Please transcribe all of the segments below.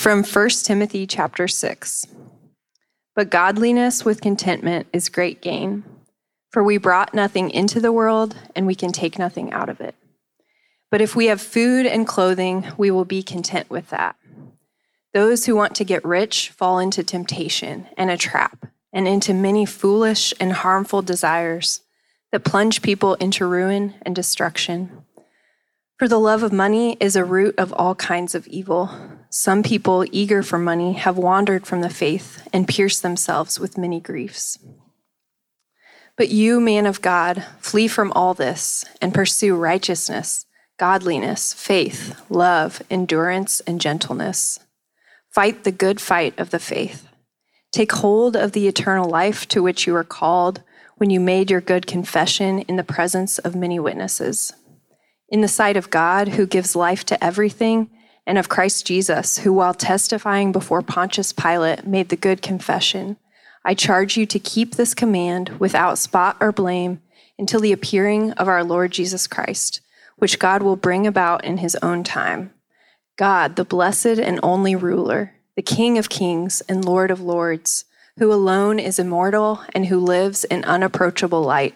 From 1 Timothy chapter 6. But godliness with contentment is great gain, for we brought nothing into the world, and we can take nothing out of it. But if we have food and clothing, we will be content with that. Those who want to get rich fall into temptation and a trap, and into many foolish and harmful desires that plunge people into ruin and destruction. For the love of money is a root of all kinds of evil. Some people, eager for money, have wandered from the faith and pierced themselves with many griefs. But you, man of God, flee from all this and pursue righteousness, godliness, faith, love, endurance, and gentleness. Fight the good fight of the faith. Take hold of the eternal life to which you were called when you made your good confession in the presence of many witnesses. In the sight of God, who gives life to everything, and of Christ Jesus, who, while testifying before Pontius Pilate, made the good confession I charge you to keep this command without spot or blame until the appearing of our Lord Jesus Christ, which God will bring about in his own time. God, the blessed and only ruler, the King of kings and Lord of lords, who alone is immortal and who lives in unapproachable light,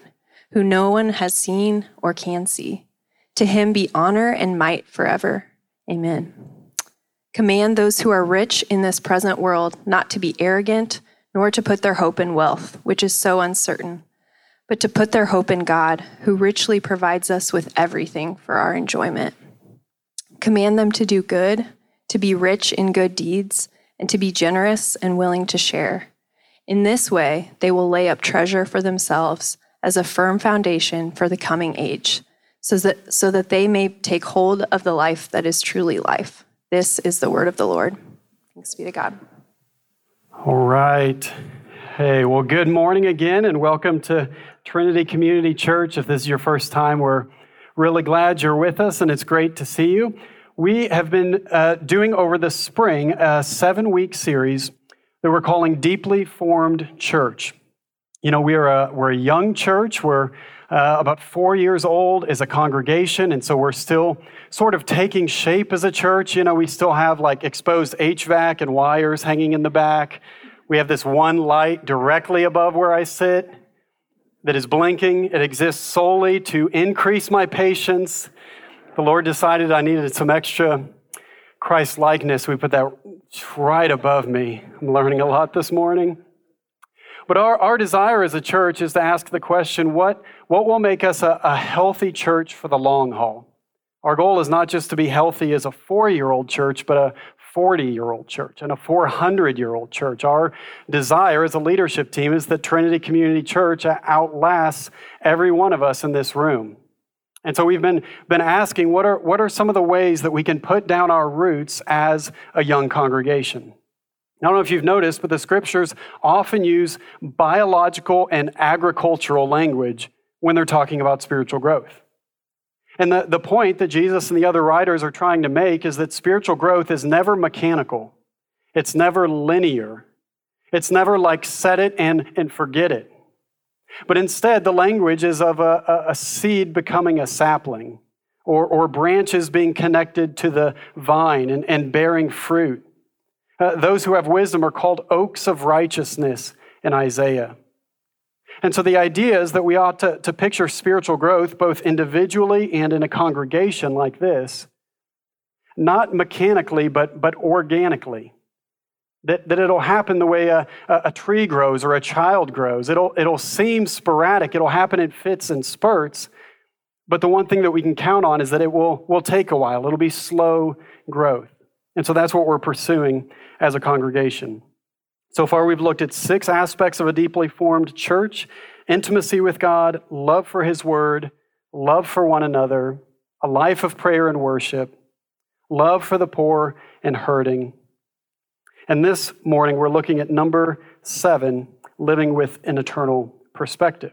who no one has seen or can see. To him be honor and might forever. Amen. Command those who are rich in this present world not to be arrogant, nor to put their hope in wealth, which is so uncertain, but to put their hope in God, who richly provides us with everything for our enjoyment. Command them to do good, to be rich in good deeds, and to be generous and willing to share. In this way, they will lay up treasure for themselves as a firm foundation for the coming age, so that, so that they may take hold of the life that is truly life. This is the word of the Lord. Thanks be to God. All right. Hey, well, good morning again, and welcome to Trinity Community Church. If this is your first time, we're really glad you're with us, and it's great to see you. We have been uh, doing over the spring a seven week series that we're calling Deeply Formed Church. You know, we are a, we're a young church. We're uh, about four years old as a congregation, and so we're still sort of taking shape as a church. You know, we still have like exposed HVAC and wires hanging in the back. We have this one light directly above where I sit that is blinking. It exists solely to increase my patience the Lord decided I needed some extra Christ likeness. We put that right above me. I'm learning a lot this morning. But our, our desire as a church is to ask the question what, what will make us a, a healthy church for the long haul? Our goal is not just to be healthy as a four year old church, but a 40 year old church and a 400 year old church. Our desire as a leadership team is that Trinity Community Church outlasts every one of us in this room. And so we've been, been asking what are, what are some of the ways that we can put down our roots as a young congregation? I don't know if you've noticed, but the scriptures often use biological and agricultural language when they're talking about spiritual growth. And the, the point that Jesus and the other writers are trying to make is that spiritual growth is never mechanical, it's never linear, it's never like set it and, and forget it. But instead, the language is of a, a seed becoming a sapling, or, or branches being connected to the vine and, and bearing fruit. Uh, those who have wisdom are called oaks of righteousness in Isaiah. And so the idea is that we ought to, to picture spiritual growth both individually and in a congregation like this, not mechanically, but, but organically. That, that it'll happen the way a, a tree grows or a child grows. It'll, it'll seem sporadic, it'll happen in fits and spurts. But the one thing that we can count on is that it will, will take a while. It'll be slow growth. And so that's what we're pursuing as a congregation. So far, we've looked at six aspects of a deeply formed church intimacy with God, love for His Word, love for one another, a life of prayer and worship, love for the poor and hurting, and this morning, we're looking at number seven living with an eternal perspective.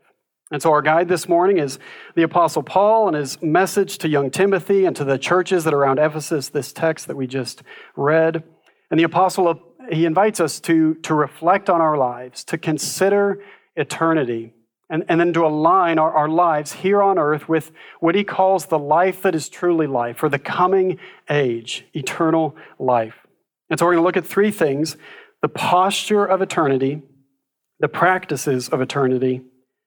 And so, our guide this morning is the Apostle Paul and his message to young Timothy and to the churches that are around Ephesus, this text that we just read. And the Apostle, he invites us to, to reflect on our lives, to consider eternity, and, and then to align our, our lives here on earth with what he calls the life that is truly life, or the coming age, eternal life. And so we're going to look at three things the posture of eternity, the practices of eternity,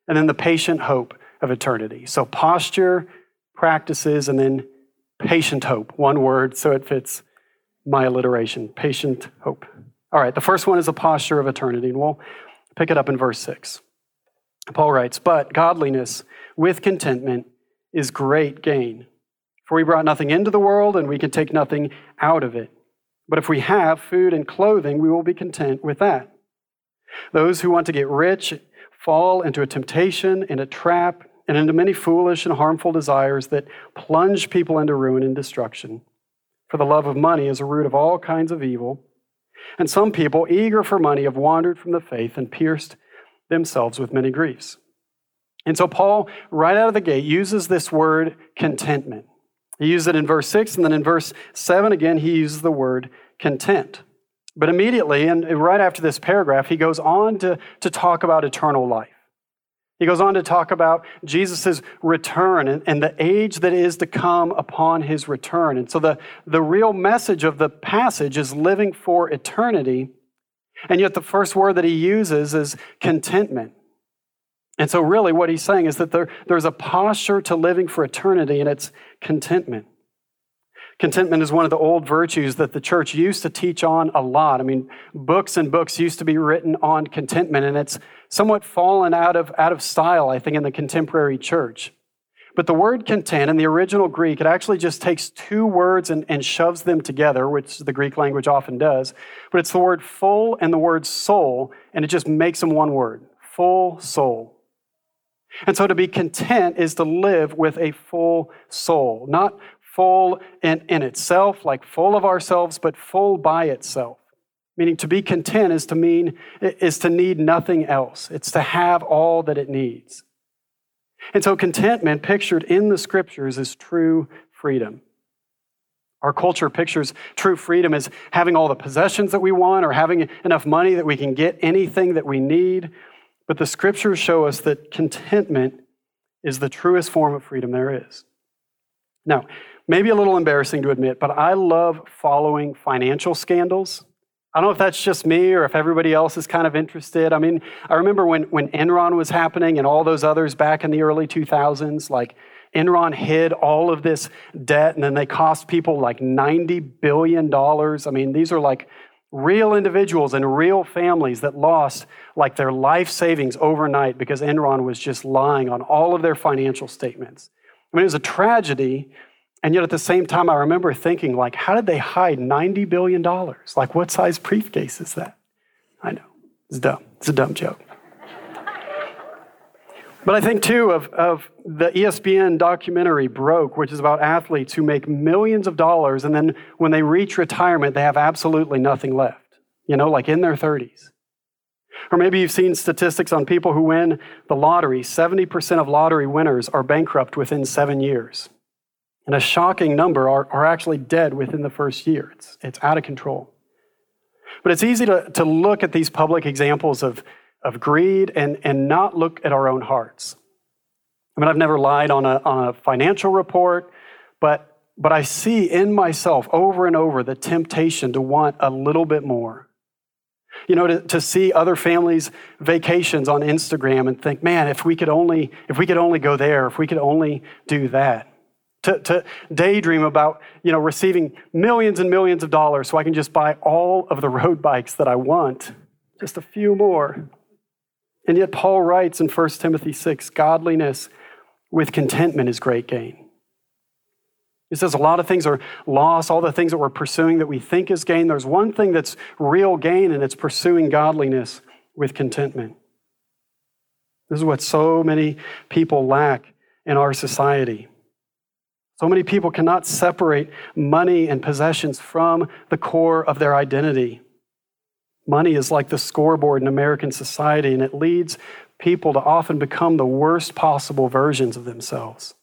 and then the patient hope of eternity. So, posture, practices, and then patient hope. One word, so it fits my alliteration patient hope. All right, the first one is the posture of eternity, and we'll pick it up in verse 6. Paul writes, But godliness with contentment is great gain. For we brought nothing into the world, and we can take nothing out of it. But if we have food and clothing, we will be content with that. Those who want to get rich fall into a temptation and a trap and into many foolish and harmful desires that plunge people into ruin and destruction. For the love of money is a root of all kinds of evil. And some people, eager for money, have wandered from the faith and pierced themselves with many griefs. And so, Paul, right out of the gate, uses this word contentment. He uses it in verse 6, and then in verse 7 again, he uses the word content. But immediately, and right after this paragraph, he goes on to, to talk about eternal life. He goes on to talk about Jesus' return and, and, the age that is to come upon his return. And so the, the real message of the passage is living for eternity. And yet the first word that he uses is contentment. And so, really, what he's saying is that there, there's a posture to living for eternity, and it's contentment. Contentment is one of the old virtues that the church used to teach on a lot. I mean, books and books used to be written on contentment, and it's somewhat fallen out of, out of style, I think, in the contemporary church. But the word content in the original Greek, it actually just takes two words and, and shoves them together, which the Greek language often does. But it's the word full and the word soul, and it just makes them one word full soul. And so to be content is to live with a full soul, not full in, in itself, like full of ourselves, but full by itself. Meaning to be content is to mean is to need nothing else. It's to have all that it needs. And so contentment pictured in the scriptures is true freedom. Our culture pictures true freedom as having all the possessions that we want or having enough money that we can get anything that we need. But the scriptures show us that contentment is the truest form of freedom there is. Now, maybe a little embarrassing to admit, but I love following financial scandals. I don't know if that's just me or if everybody else is kind of interested. I mean, I remember when, when Enron was happening and all those others back in the early 2000s, like Enron hid all of this debt and then they cost people like $90 billion. I mean, these are like real individuals and real families that lost like their life savings overnight because Enron was just lying on all of their financial statements. I mean, it was a tragedy and yet at the same time, I remember thinking, like, how did they hide $90 billion? Like, what size briefcase is that? I know. It's dumb. It's a dumb joke. but I think, too, of, of the ESPN documentary Broke, which is about athletes who make millions of dollars, and then when they reach retirement, they have absolutely nothing left, you know, like in their 30s. Or maybe you've seen statistics on people who win the lottery. 70% of lottery winners are bankrupt within seven years. And a shocking number are, are actually dead within the first year. It's, it's out of control. But it's easy to, to look at these public examples of, of greed and, and not look at our own hearts. I mean, I've never lied on a, on a financial report, but, but I see in myself over and over the temptation to want a little bit more. You know, to, to see other families' vacations on Instagram and think, man, if we could only, if we could only go there, if we could only do that to, to daydream about you know, receiving millions and millions of dollars so I can just buy all of the road bikes that I want, just a few more. And yet, Paul writes in 1 Timothy 6 godliness with contentment is great gain. He says a lot of things are lost, all the things that we're pursuing that we think is gain. There's one thing that's real gain, and it's pursuing godliness with contentment. This is what so many people lack in our society. So many people cannot separate money and possessions from the core of their identity. Money is like the scoreboard in American society, and it leads people to often become the worst possible versions of themselves.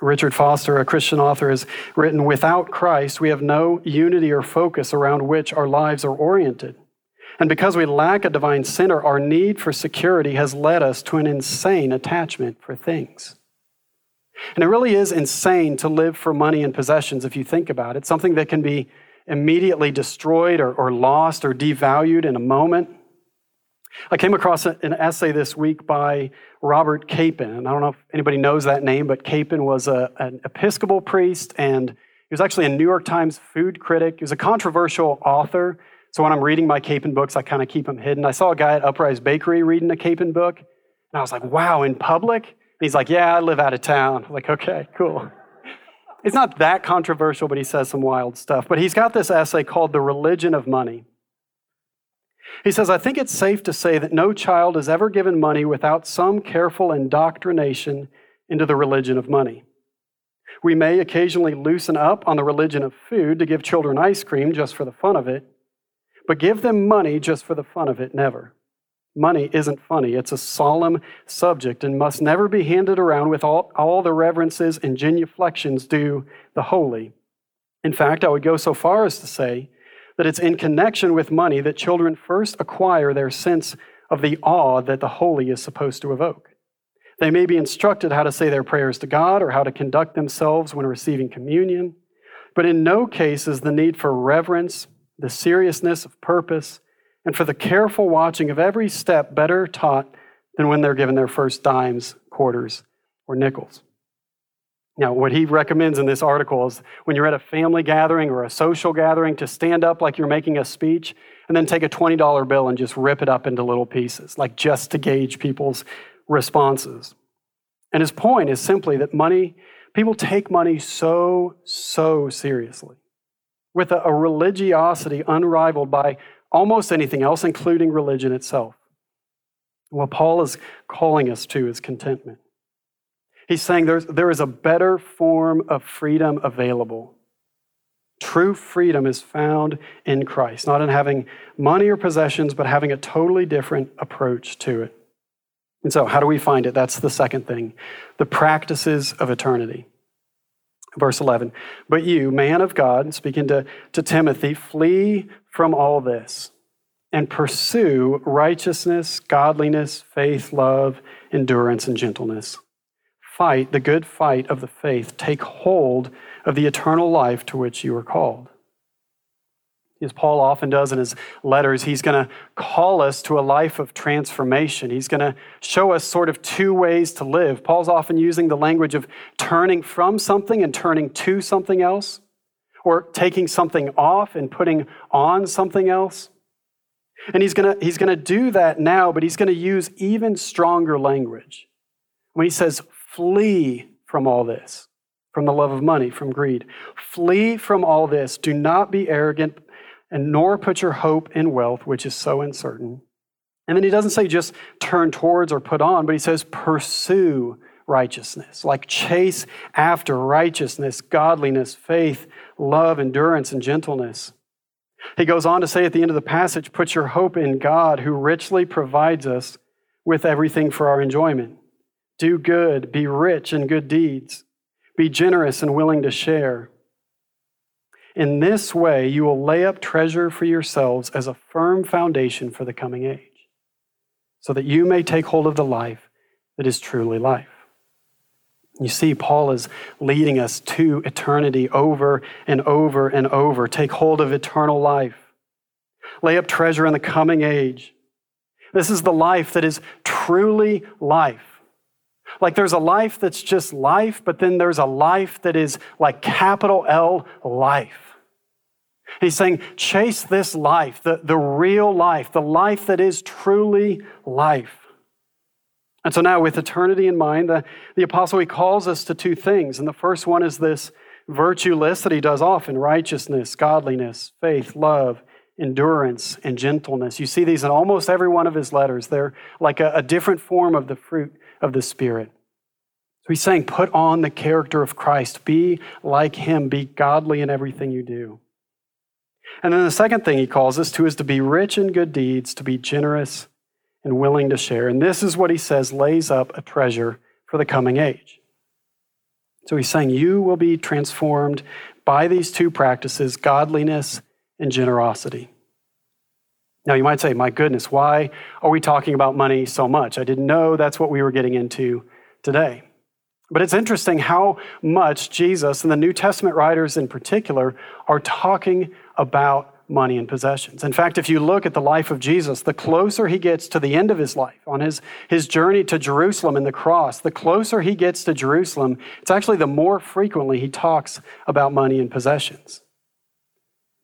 Richard Foster, a Christian author, has written Without Christ, we have no unity or focus around which our lives are oriented. And because we lack a divine center, our need for security has led us to an insane attachment for things. And it really is insane to live for money and possessions if you think about it. Something that can be immediately destroyed or, or lost or devalued in a moment. I came across an essay this week by Robert Capon, and I don't know if anybody knows that name, but Capon was a, an Episcopal priest and he was actually a New York Times food critic. He was a controversial author. So when I'm reading my Capon books, I kind of keep them hidden. I saw a guy at Uprise Bakery reading a Capon book, and I was like, wow, in public? And he's like, yeah, I live out of town. I'm like, okay, cool. It's not that controversial, but he says some wild stuff. But he's got this essay called The Religion of Money. He says, I think it's safe to say that no child is ever given money without some careful indoctrination into the religion of money. We may occasionally loosen up on the religion of food to give children ice cream just for the fun of it, but give them money just for the fun of it, never. Money isn't funny. It's a solemn subject and must never be handed around with all, all the reverences and genuflections due the holy. In fact, I would go so far as to say that it's in connection with money that children first acquire their sense of the awe that the holy is supposed to evoke. They may be instructed how to say their prayers to God or how to conduct themselves when receiving communion, but in no case is the need for reverence, the seriousness of purpose, and for the careful watching of every step better taught than when they're given their first dimes, quarters, or nickels. Now, what he recommends in this article is when you're at a family gathering or a social gathering to stand up like you're making a speech and then take a $20 bill and just rip it up into little pieces, like just to gauge people's responses. And his point is simply that money, people take money so, so seriously with a, a religiosity unrivaled by almost anything else, including religion itself. What Paul is calling us to is contentment. He's saying there's, there is a better form of freedom available. True freedom is found in Christ, not in having money or possessions, but having a totally different approach to it. And so, how do we find it? That's the second thing the practices of eternity. Verse 11. But you, man of God, speaking to, to Timothy, flee from all this and pursue righteousness, godliness, faith, love, endurance, and gentleness fight the good fight of the faith, take hold of the eternal life to which you are called. As Paul often does in his letters, he's going to call us to a life of transformation. He's going to show us sort of two ways to live. Paul's often using the language of turning from something and turning to something else, or taking something off and putting on something else. And he's going to, he's going to do that now, but he's going to use even stronger language. When he says, Flee from all this, from the love of money, from greed. Flee from all this. Do not be arrogant, and nor put your hope in wealth, which is so uncertain. And then he doesn't say just turn towards or put on, but he says pursue righteousness, like chase after righteousness, godliness, faith, love, endurance, and gentleness. He goes on to say at the end of the passage, put your hope in God who richly provides us with everything for our enjoyment. Do good, be rich in good deeds, be generous and willing to share. In this way, you will lay up treasure for yourselves as a firm foundation for the coming age, so that you may take hold of the life that is truly life. You see, Paul is leading us to eternity over and over and over. Take hold of eternal life. Lay up treasure in the coming age. This is the life that is truly life. Like there's a life that's just life, but then there's a life that is like capital L life. He's saying, chase this life, the, the real life, the life that is truly life. And so now, with eternity in mind, the, the apostle he calls us to two things. And the first one is this virtue list that he does often righteousness, godliness, faith, love, endurance, and gentleness. You see these in almost every one of his letters. They're like a, a different form of the fruit of the Spirit. So he's saying, put on the character of Christ. Be like him. Be godly in everything you do. And then the second thing he calls us to is to be rich in good deeds, to be generous and willing to share. And this is what he says lays up a treasure for the coming age. So he's saying you will be transformed by these two practices godliness and generosity. Now, you might say, my goodness, why are we talking about money so much? I didn't know that's what we were getting into today. But it's interesting how much Jesus and the New Testament writers in particular are talking about money and possessions. In fact, if you look at the life of Jesus, the closer he gets to the end of his life, on his, his journey to Jerusalem and the cross, the closer he gets to Jerusalem, it's actually the more frequently he talks about money and possessions.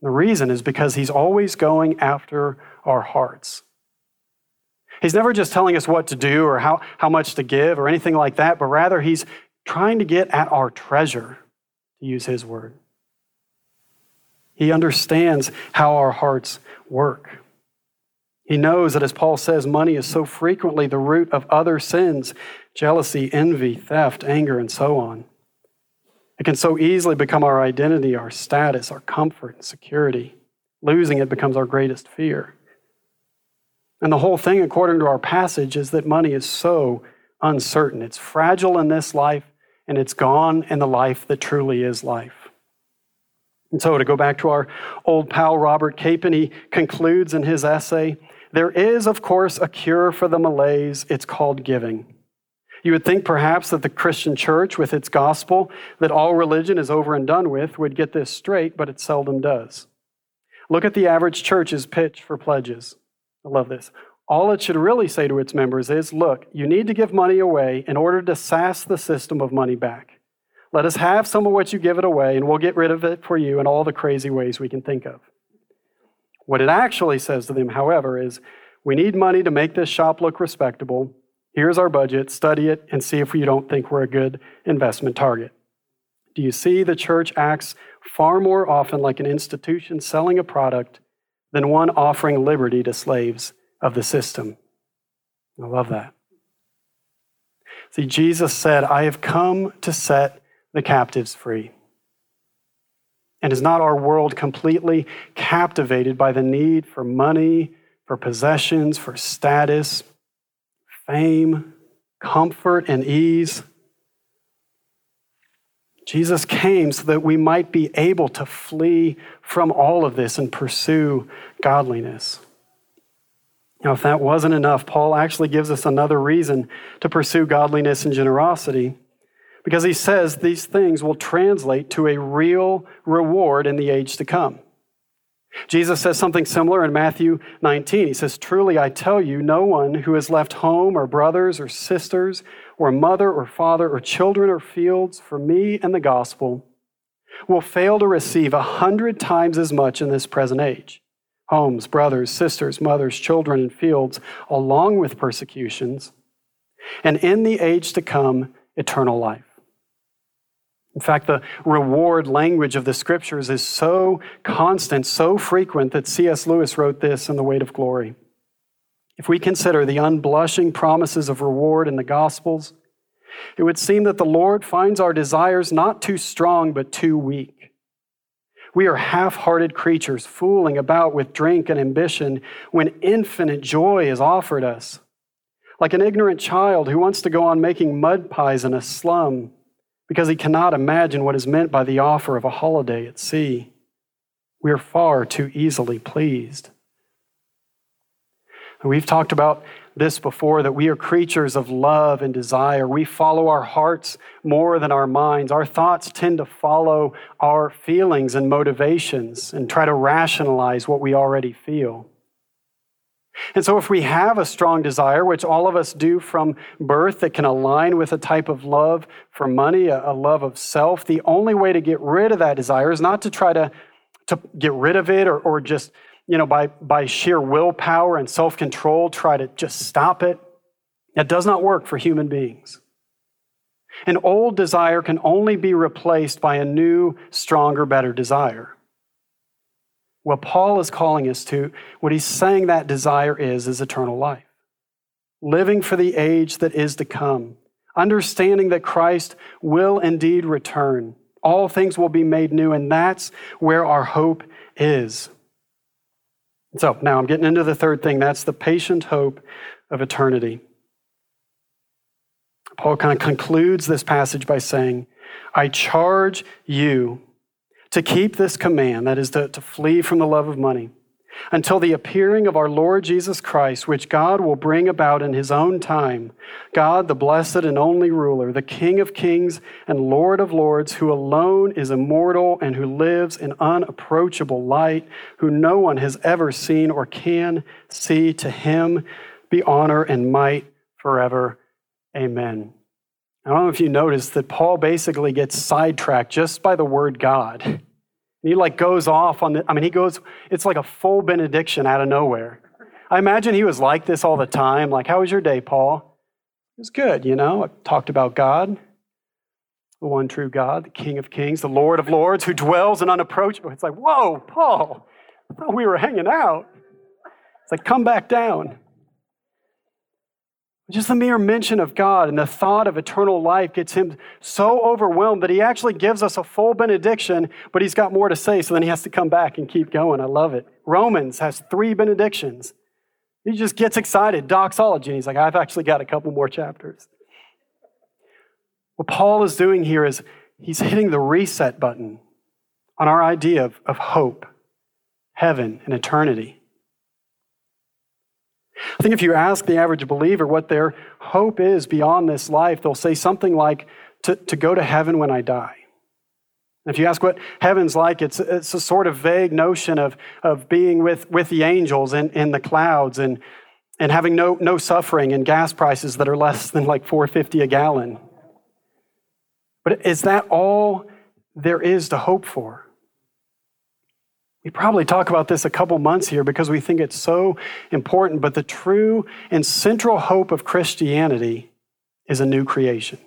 The reason is because he's always going after our hearts. He's never just telling us what to do or how, how much to give or anything like that, but rather he's trying to get at our treasure, to use his word. He understands how our hearts work. He knows that, as Paul says, money is so frequently the root of other sins jealousy, envy, theft, anger, and so on. It can so easily become our identity, our status, our comfort, and security. Losing it becomes our greatest fear. And the whole thing, according to our passage, is that money is so uncertain. It's fragile in this life, and it's gone in the life that truly is life. And so, to go back to our old pal Robert Capon, he concludes in his essay there is, of course, a cure for the malaise. It's called giving. You would think perhaps that the Christian church, with its gospel, that all religion is over and done with, would get this straight, but it seldom does. Look at the average church's pitch for pledges. I love this. All it should really say to its members is look, you need to give money away in order to sass the system of money back. Let us have some of what you give it away, and we'll get rid of it for you in all the crazy ways we can think of. What it actually says to them, however, is we need money to make this shop look respectable. Here's our budget, study it, and see if you don't think we're a good investment target. Do you see the church acts far more often like an institution selling a product than one offering liberty to slaves of the system? I love that. See, Jesus said, I have come to set the captives free. And is not our world completely captivated by the need for money, for possessions, for status, fame, comfort, and ease? Jesus came so that we might be able to flee from all of this and pursue godliness. Now, if that wasn't enough, Paul actually gives us another reason to pursue godliness and generosity because he says these things will translate to a real reward in the age to come. Jesus says something similar in Matthew 19. He says, Truly I tell you, no one who has left home or brothers or sisters or mother or father or children or fields for me and the gospel will fail to receive a hundred times as much in this present age homes, brothers, sisters, mothers, children, and fields, along with persecutions, and in the age to come, eternal life. In fact, the reward language of the scriptures is so constant, so frequent, that C.S. Lewis wrote this in The Weight of Glory. If we consider the unblushing promises of reward in the Gospels, it would seem that the Lord finds our desires not too strong, but too weak. We are half hearted creatures fooling about with drink and ambition when infinite joy is offered us. Like an ignorant child who wants to go on making mud pies in a slum because he cannot imagine what is meant by the offer of a holiday at sea. We are far too easily pleased. we've talked about this before that we are creatures of love and desire. We follow our hearts more than our minds. Our thoughts tend to follow our feelings and motivations and try to rationalize what we already feel. And so, if we have a strong desire, which all of us do from birth, that can align with a type of love for money, a, love of self, the only way to get rid of that desire is not to try to, to get rid of it or, or just, you know, by, by sheer willpower and self control, try to just stop it. That does not work for human beings. An old desire can only be replaced by a new, stronger, better desire. What Paul is calling us to, what he's saying that desire is, is eternal life. Living for the age that is to come, understanding that Christ will indeed return. All things will be made new, and that's where our hope is. So now I'm getting into the third thing that's the patient hope of eternity. Paul kind of concludes this passage by saying, I charge you to keep this command, that is, to, to flee from the love of money, until the appearing of our Lord Jesus Christ, which God will bring about in his own time. God, the blessed and only ruler, the King of kings and Lord of lords, who alone is immortal and who lives in unapproachable light, who no one has ever seen or can see, to him be honor and might forever. Amen. I don't know if you noticed that Paul basically gets sidetracked just by the word God he like goes off on the, I mean, he goes, it's like a full benediction out of nowhere. I imagine he was like this all the time. Like, how was your day, Paul? It was good, you know. I talked about God, the one true God, the King of Kings, the Lord of Lords, who dwells in unapproachable. It's like, whoa, Paul, I thought we were hanging out. It's like, come back down. Just the mere mention of God and the thought of eternal life gets him so overwhelmed that he actually gives us a full benediction, but he's got more to say, so then he has to come back and keep going. I love it. Romans has three benedictions. He just gets excited, doxology, and he's like, I've actually got a couple more chapters. What Paul is doing here is he's hitting the reset button on our idea of, of hope, heaven, and eternity. I think if you ask the average believer what their hope is beyond this life, they'll say something like, to, to go to heaven when I die. If you ask what heaven's like, it's, it's a sort of vague notion of, of being with, with the angels in, in the clouds and, and having no, no suffering and gas prices that are less than like 450 a gallon. But is that all there is to hope for? We probably talk about this a couple months here because we think it's so important, but the true and central hope of Christianity is a new creation.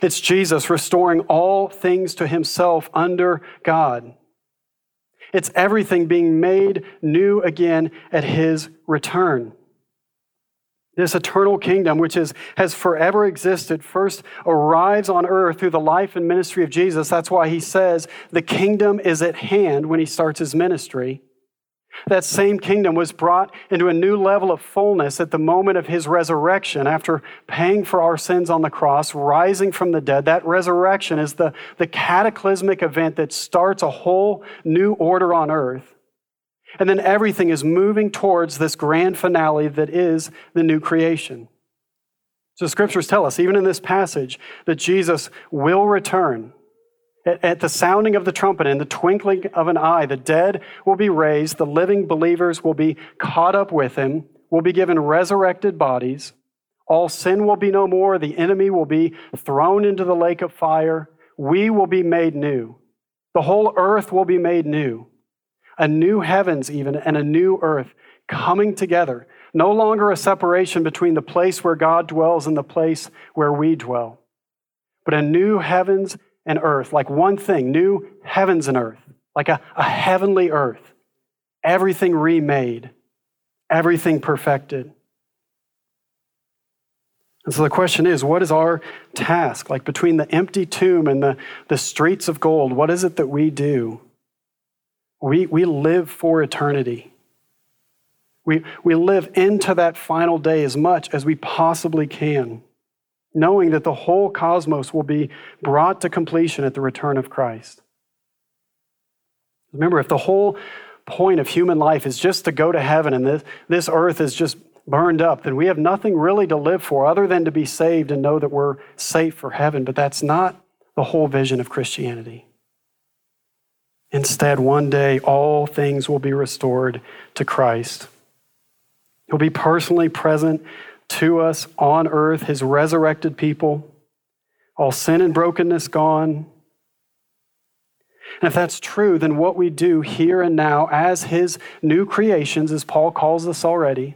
It's Jesus restoring all things to himself under God. It's everything being made new again at his return. This eternal kingdom, which is, has forever existed, first arrives on earth through the life and ministry of Jesus. That's why he says the kingdom is at hand when he starts his ministry. That same kingdom was brought into a new level of fullness at the moment of his resurrection after paying for our sins on the cross, rising from the dead. That resurrection is the, the cataclysmic event that starts a whole new order on earth. And then everything is moving towards this grand finale that is the new creation. So scriptures tell us, even in this passage, that Jesus will return. At, the sounding of the trumpet, in the twinkling of an eye, the dead will be raised, the living believers will be caught up with him, will be given resurrected bodies. All sin will be no more, the enemy will be thrown into the lake of fire. We will be made new. The whole earth will be made new a new heavens, even, and a new earth coming together. No longer a separation between the place where God dwells and the place where we dwell, but a new heavens and earth, like one thing, new heavens and earth, like a, a heavenly earth. Everything remade, everything perfected. And so the question is what is our task? Like between the empty tomb and the, the streets of gold, what is it that we do? We, we live for eternity. We, we live into that final day as much as we possibly can, knowing that the whole cosmos will be brought to completion at the return of Christ. Remember, if the whole point of human life is just to go to heaven and this, this earth is just burned up, then we have nothing really to live for other than to be saved and know that we're safe for heaven. But that's not the whole vision of Christianity. Instead, one day, all things will be restored to Christ. He'll be personally present to us on earth, his resurrected people, all sin and brokenness gone. And if that's true, then what we do here and now as his new creations, as Paul calls us already,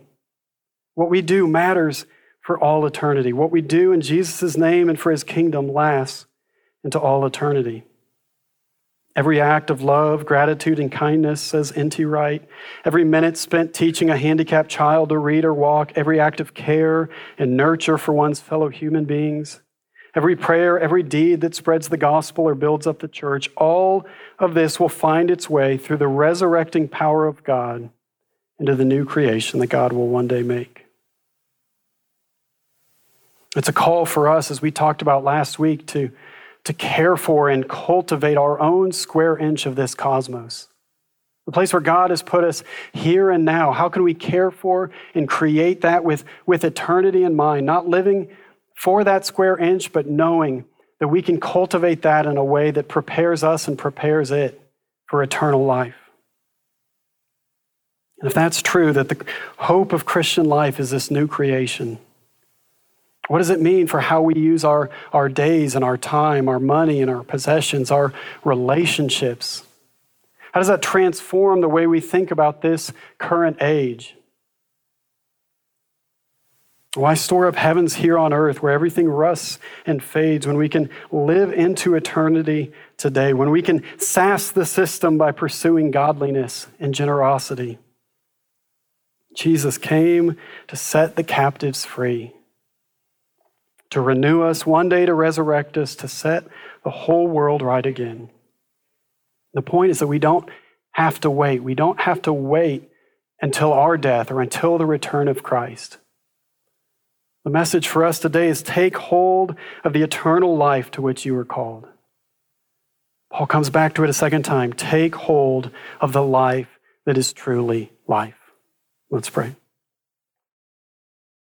what we do matters for all eternity. What we do in Jesus' name and for his kingdom lasts into all eternity. Every act of love, gratitude, and kindness, says N.T. Wright. Every minute spent teaching a handicapped child to read or walk. Every act of care and nurture for one's fellow human beings. Every prayer, every deed that spreads the gospel or builds up the church. All of this will find its way through the resurrecting power of God into the new creation that God will one day make. It's a call for us, as we talked about last week, to to care for and cultivate our own square inch of this cosmos. The place where God has put us here and now. How can we care for and create that with, with eternity in mind? Not living for that square inch, but knowing that we can cultivate that in a way that prepares us and prepares it for eternal life. And if that's true, that the hope of Christian life is this new creation, what does it mean for how we use our, our days and our time, our money and our possessions, our relationships? How does that transform the way we think about this current age? Why store up heavens here on earth where everything rusts and fades when we can live into eternity today, when we can sass the system by pursuing godliness and generosity? Jesus came to set the captives free, to renew us, one day to resurrect us, to set the whole world right again. The point is that we don't have to wait. We don't have to wait until our death or until the return of Christ. The message for us today is take hold of the eternal life to which you were called. Paul comes back to it a second time. Take hold of the life that is truly life. Let's pray.